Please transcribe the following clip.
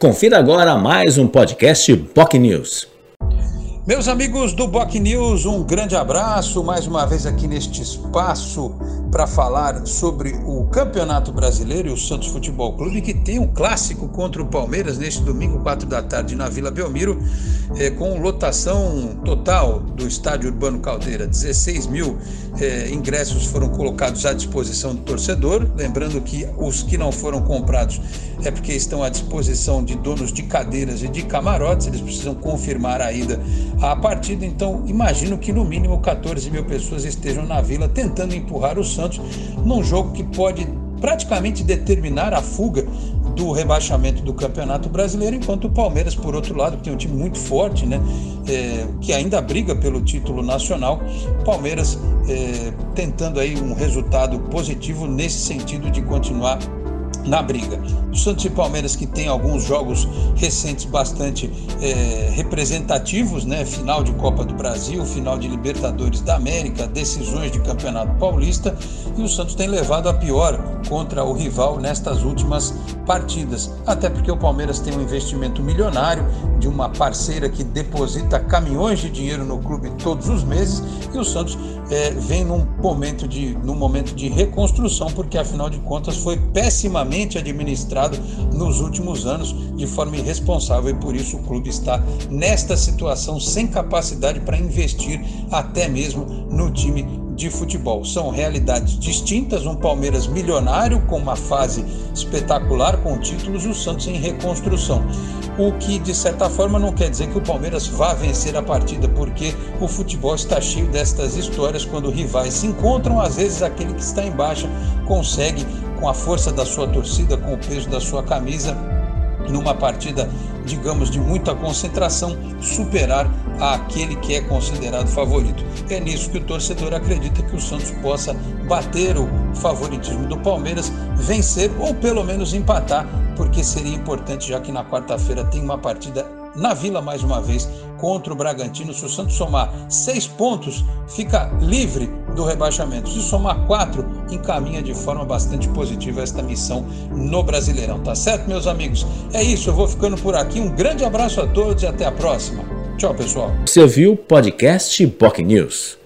Confira agora mais um podcast POC News. Meus amigos do Boc News, um grande abraço mais uma vez aqui neste espaço para falar sobre o Campeonato Brasileiro e o Santos Futebol Clube, que tem um clássico contra o Palmeiras neste domingo, 4 da tarde, na Vila Belmiro, eh, com lotação total do Estádio Urbano Caldeira. 16 mil eh, ingressos foram colocados à disposição do torcedor. Lembrando que os que não foram comprados é porque estão à disposição de donos de cadeiras e de camarotes, eles precisam confirmar a ida à partida. Então, imagino que no mínimo 14 mil pessoas estejam na vila tentando empurrar o Santos num jogo que pode praticamente determinar a fuga do rebaixamento do Campeonato Brasileiro, enquanto o Palmeiras, por outro lado, tem um time muito forte, né, é, que ainda briga pelo título nacional. Palmeiras é, tentando aí um resultado positivo nesse sentido de continuar na briga. O Santos e Palmeiras que tem alguns jogos recentes bastante é, representativos, né? Final de Copa do Brasil, final de Libertadores da América, decisões de Campeonato Paulista e o Santos tem levado a pior contra o rival nestas últimas partidas. Até porque o Palmeiras tem um investimento milionário de uma parceira que deposita caminhões de dinheiro no clube todos os meses e o Santos é, vem num momento de num momento de reconstrução porque afinal de contas foi pessimamente administrado nos últimos anos de forma irresponsável e por isso o clube está nesta situação sem capacidade para investir até mesmo no time de futebol. São realidades distintas, um Palmeiras milionário com uma fase espetacular com títulos e o Santos em reconstrução. O que de certa forma não quer dizer que o Palmeiras vá vencer a partida, porque o futebol está cheio destas histórias quando rivais se encontram, às vezes aquele que está em baixa consegue com a força da sua torcida, com o peso da sua camisa, numa partida, digamos, de muita concentração, superar aquele que é considerado favorito. É nisso que o torcedor acredita que o Santos possa bater o favoritismo do Palmeiras, vencer ou pelo menos empatar, porque seria importante, já que na quarta-feira tem uma partida na Vila mais uma vez contra o Bragantino. Se o Santos somar seis pontos, fica livre do rebaixamento. Se somar quatro, encaminha de forma bastante positiva esta missão no Brasileirão. Tá certo, meus amigos? É isso, eu vou ficando por aqui. Um grande abraço a todos e até a próxima. Tchau, pessoal. Você ouviu o podcast POC News.